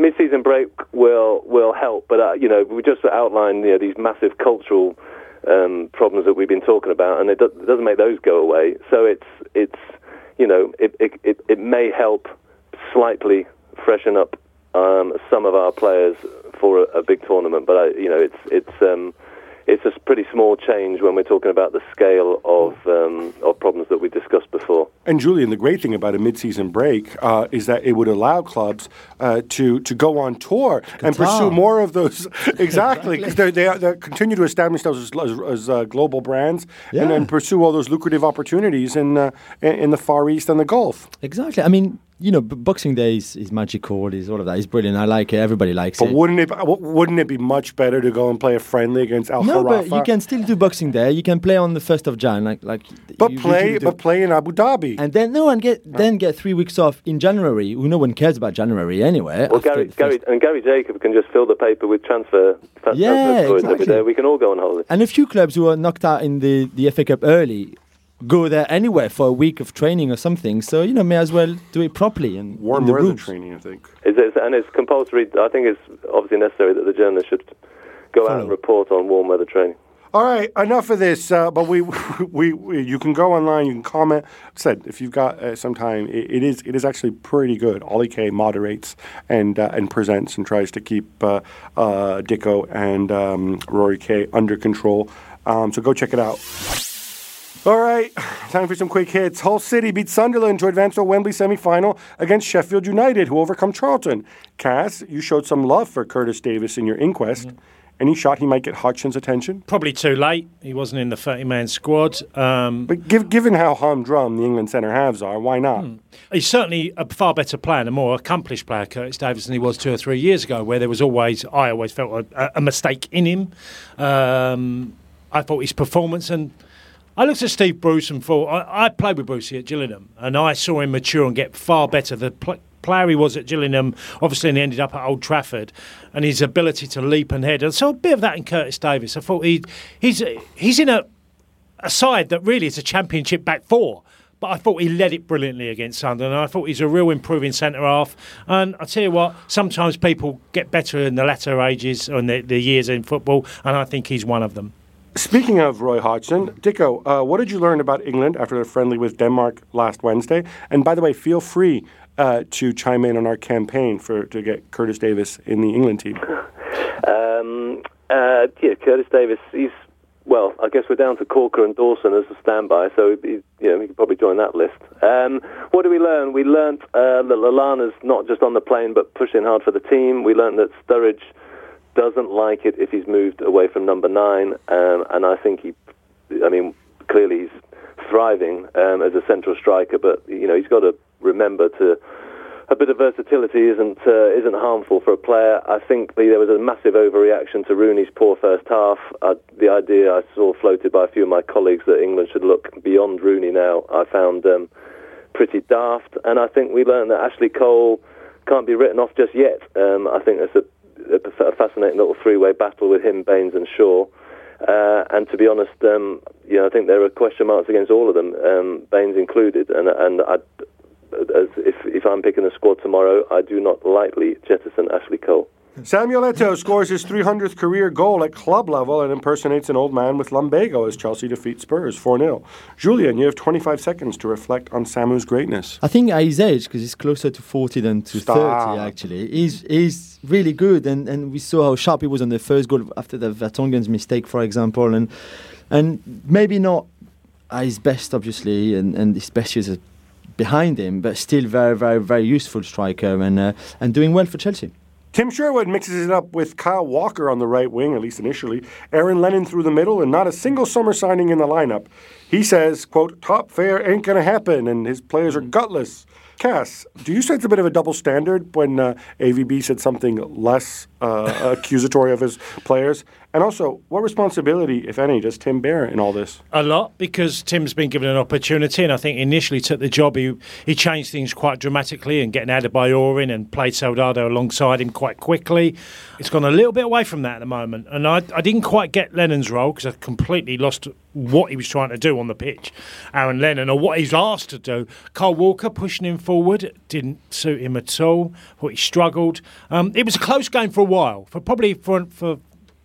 Mid-season break will will help, but uh, you know we just outlined you know these massive cultural um, problems that we've been talking about, and it, do- it doesn't make those go away. So it's it's you know it it, it, it may help slightly freshen up um, some of our players for a, a big tournament, but I, you know it's it's um, it's a pretty small change when we're talking about the scale of um, of problems that we discussed before. And Julien, the great thing about a mid-season break uh, is that it would allow clubs uh, to to go on tour and pursue more of those exactly because they they they continue to establish themselves as, as, as uh, global brands and then pursue all those lucrative opportunities in uh, in in the Far East and the Gulf. Exactly. I mean, you know, Boxing Day is, is magical. Is all of that. It's brilliant. I like it. Everybody likes But it. But wouldn't it wouldn't it be much better to go and play a friendly against Al no, but you can still do Boxing Day. You can play on the first of Jan, like like. but you play usually but play in Abu Dhabi. and then no, and get then get three weeks off in January. Well, no one cares about January anyway. Well, Gary, Gary and Gary Jacob can just fill the paper with transfer. fa- Yeah, transfer exactly. We can all go on holiday. And a few clubs who are knocked out in the, the FA Cup early go there anywhere for a week of training or something. So, you know, may as well do it properly and Warm in the weather rules. training, I think. Is it, and it's compulsory. I think it's obviously necessary that the journalists should go out and report on warm weather training. All right, enough of this. Uh, but we, we, we, you can go online. You can comment. I said if you've got uh, some time, it, it is it is actually pretty good. Ollie Kay moderates and uh, and presents and tries to keep uh, uh, Dicko and um, Rory K under control. Um, so go check it out. All right, time for some quick hits. Hull City beat Sunderland to advance to a Wembley semi-final against Sheffield United, who overcome Charlton. Cass, you showed some love for Curtis Davies in your inquest. Any shot he might get Hodgson's attention? Probably too late. He wasn't in the 30 man squad. Um, But give, given how humdrum the England centre halves are, why not? he's certainly a far better player and a more accomplished player, Curtis Davies, than he was two or three years ago, where there was always, I always felt a, a mistake in him. Um, I thought his performance and. I looked at Steve Bruce and thought I, I played with Brucey at Gillingham, and I saw him mature and get far better. The pl- player he was at Gillingham, obviously, and he ended up at Old Trafford, and his ability to leap and head. And so a bit of that in Curtis Davies. I thought he he's he's in a a side that really is a championship back four. But I thought he led it brilliantly against Sunderland. And I thought he's a real improving centre half. And I tell you what, sometimes people get better in the latter ages and the, the years in football, and I think he's one of them. Speaking of Roy Hodgson, Dicko, uh, what did you learn about England after their friendly with Denmark last Wednesday? And by the way, feel free uh, to chime in on our campaign for to get Curtis Davies in the England team. Um, uh, yeah, Curtis Davies. He's well. I guess we're down to Caulker and Dawson as a standby, so he, you know he could probably join that list. Um, what did we learn? We learnt uh, that Lallana's not just on the plane, but pushing hard for the team. We learnt that Sturridge doesn't like it if he's moved away from number nine, um, and I think he. I mean, clearly he's thriving um, as a central striker, but you know he's got to remember to a bit of versatility isn't uh, isn't harmful for a player. I think there was a massive overreaction to Rooney's poor first half. The idea I saw floated by a few of my colleagues that England should look beyond Rooney now, I found um, pretty daft. And I think we learned that Ashley Cole can't be written off just yet. Um, I think there's a, a fascinating little three-way battle with him, Baines, and Shaw. Uh, and to be honest, um, you know, I think there are question marks against all of them, um, Baines included. And and as if if I'm picking a squad tomorrow, I do not lightly jettison Ashley Cole. Samuel Eto'o scores his 300th career goal at club level and impersonates an old man with lumbago as Chelsea defeat Spurs 4 0. Julien, you have 25 seconds to reflect on Samu's greatness. I think at his age, because he's closer to 40 than to Stop. 30, actually, he's, he's really good. And, and we saw how sharp he was on the first goal after the Vertonghen's mistake, for example. And and maybe not at his best, obviously, and, and his best years behind him, but still very, very, very useful striker and, uh, and doing well for Chelsea. Tim Sherwood mixes it up with Kyle Walker on the right wing, at least initially. Aaron Lennon through the middle, and not a single summer signing in the lineup. He says, quote, top fare ain't to happen, and his players are gutless. Cass, do you sense a bit of a double standard when uh, AVB said something less uh, accusatory of his players? And also, what responsibility, if any, does Tim bear in all this? A lot because Tim's been given an opportunity, and I think initially took the job. He he changed things quite dramatically and getting Adebayor in and played Soldado alongside him quite quickly. It's gone a little bit away from that at the moment, and I, I didn't quite get Lennon's role because I completely lost what he was trying to do on the pitch. Aaron Lennon, or what he's asked to do. Carl Walker pushing him forward didn't suit him at all. Thought he struggled. Um, it was a close game for a while, for probably for for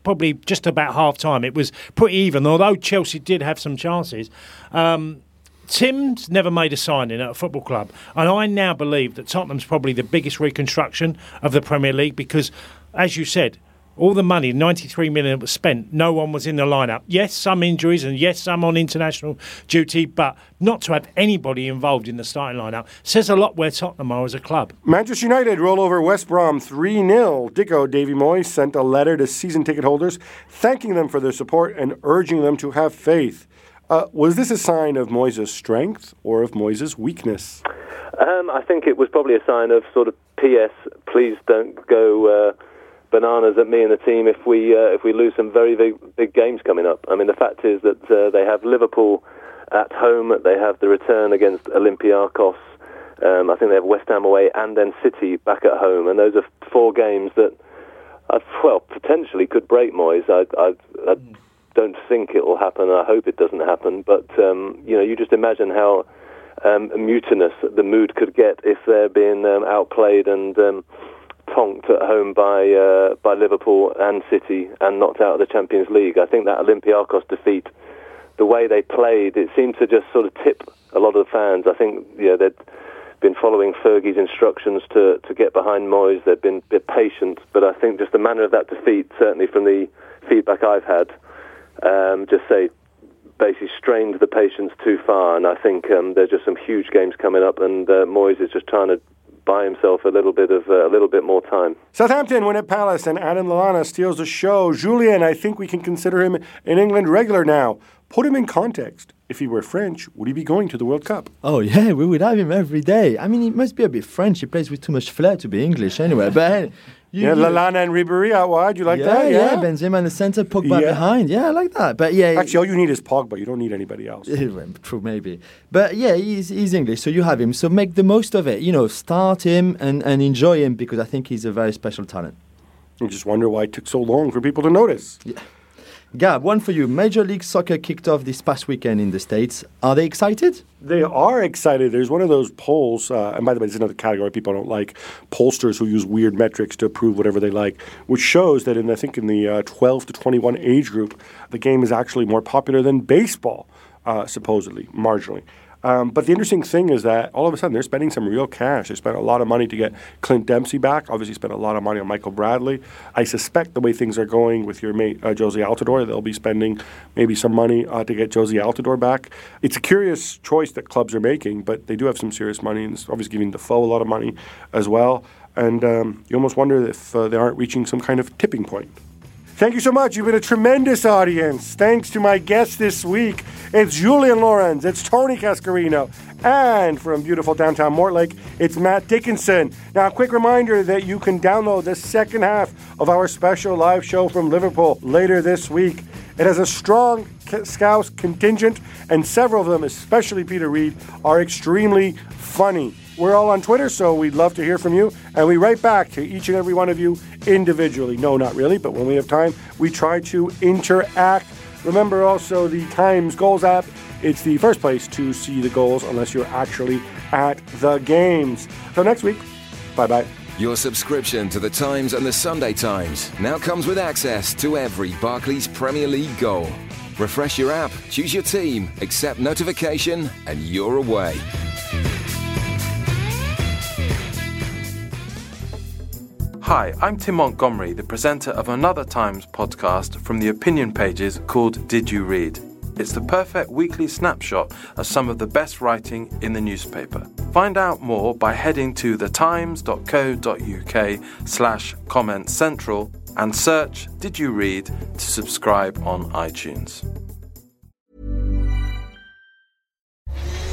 probably just about half time. It was pretty even, although Chelsea did have some chances. Um, Tim's never made a signing at a football club, and I now believe that Tottenham's probably the biggest reconstruction of the Premier League because, as you said, all the money, 93 million was spent, no one was in the lineup. Yes, some injuries and yes, some on international duty, but not to have anybody involved in the starting lineup says a lot where Tottenham are as a club. Manchester United roll over West Brom 3 0. Dicko Davy Moyes sent a letter to season ticket holders thanking them for their support and urging them to have faith. Uh, was this a sign of Moyes' strength or of Moyes' weakness? Um, I think it was probably a sign of sort of P.S. Please don't go uh, bananas at me and the team if we uh, if we lose some very big, big games coming up. I mean, the fact is that uh, they have Liverpool at home. They have the return against Olympiacos. Um, I think they have West Ham away and then City back at home, and those are four games that, uh, well, potentially could break Moyes. I, I, I don't think it will happen. I hope it doesn't happen. But um, you know, you just imagine how um, mutinous the mood could get if they're being um, outplayed and um, tonked at home by uh, by Liverpool and City and knocked out of the Champions League. I think that Olympiacos defeat, the way they played, it seemed to just sort of tip a lot of the fans. I think know they'd been following Fergie's instructions to to get behind Moyes. They'd been a bit patient, but I think just the manner of that defeat, certainly from the feedback I've had, um, just say basically strained the patience too far. And I think um, there's just some huge games coming up, and uh, Moyes is just trying to buy himself a little bit of uh, a little bit more time. Southampton win at Palace, and Adam Lallana steals the show. Julien, I think we can consider him an England regular now. Put him in context. If he were French, would he be going to the World Cup? Oh yeah, we would have him every day. I mean, he must be a bit French. He plays with too much flair to be English anyway. But hey, you, yeah, you- Lallana and Ribery out wide. You like yeah, that? yeah, Benzema in the centre, Pogba Yeah. behind. Yeah, I like that. But yeah, Actually, all you need is Pogba. You don't need anybody else. True, maybe. But yeah, he's, he's English, so you have him. So make the most of it. You know, start him and, and enjoy him because I think he's a very special talent. You just wonder why it took so long for people to notice. Gab, one for you. Major League Soccer kicked off this past weekend in the States. Are they excited? They are excited. There's one of those polls, uh, and by the way, this is another category people don't like pollsters who use weird metrics to approve whatever they like, which shows that in I think in the uh, 12 to 21 age group, the game is actually more popular than baseball, uh, supposedly, marginally. Um, but the interesting thing is that all of a sudden they're spending some real cash. They spent a lot of money to get Clint Dempsey back. Obviously, spent a lot of money on Michael Bradley. I suspect the way things are going with your mate uh, Jozy Altidore, they'll be spending maybe some money uh, to get Jozy Altidore back. It's a curious choice that clubs are making, but they do have some serious money, and it's obviously giving Defoe a lot of money as well. And um, you almost wonder if uh, they aren't reaching some kind of tipping point. Thank you so much. You've been a tremendous audience. Thanks to my guests this week. It's Julien Laurens, it's Tony Cascarino, and from beautiful downtown Mortlake, it's Matt Dickinson. Now, a quick reminder that you can download the second half of our special live show from Liverpool later this week. It has a strong Scouse contingent, and several of them, especially Peter Reid, are extremely funny. We're all on Twitter, so we'd love to hear from you. And we write back to each and every one of you individually. No, not really, but when we have time, we try to interact. Remember also the Times Goals app it's the first place to see the goals unless you're actually at the games. So next week, bye bye. Your subscription to the Times and the Sunday Times now comes with access to every Barclays Premier League goal. Refresh your app, choose your team, accept notification, and you're away. Hi, I'm Tim Montgomerie, the presenter of another Times podcast from the opinion pages called Did You Read? It's the perfect weekly snapshot of some of the best writing in the newspaper. Find out more by heading to thetimes.co.uk slash comment central and search Did You Read to subscribe on iTunes.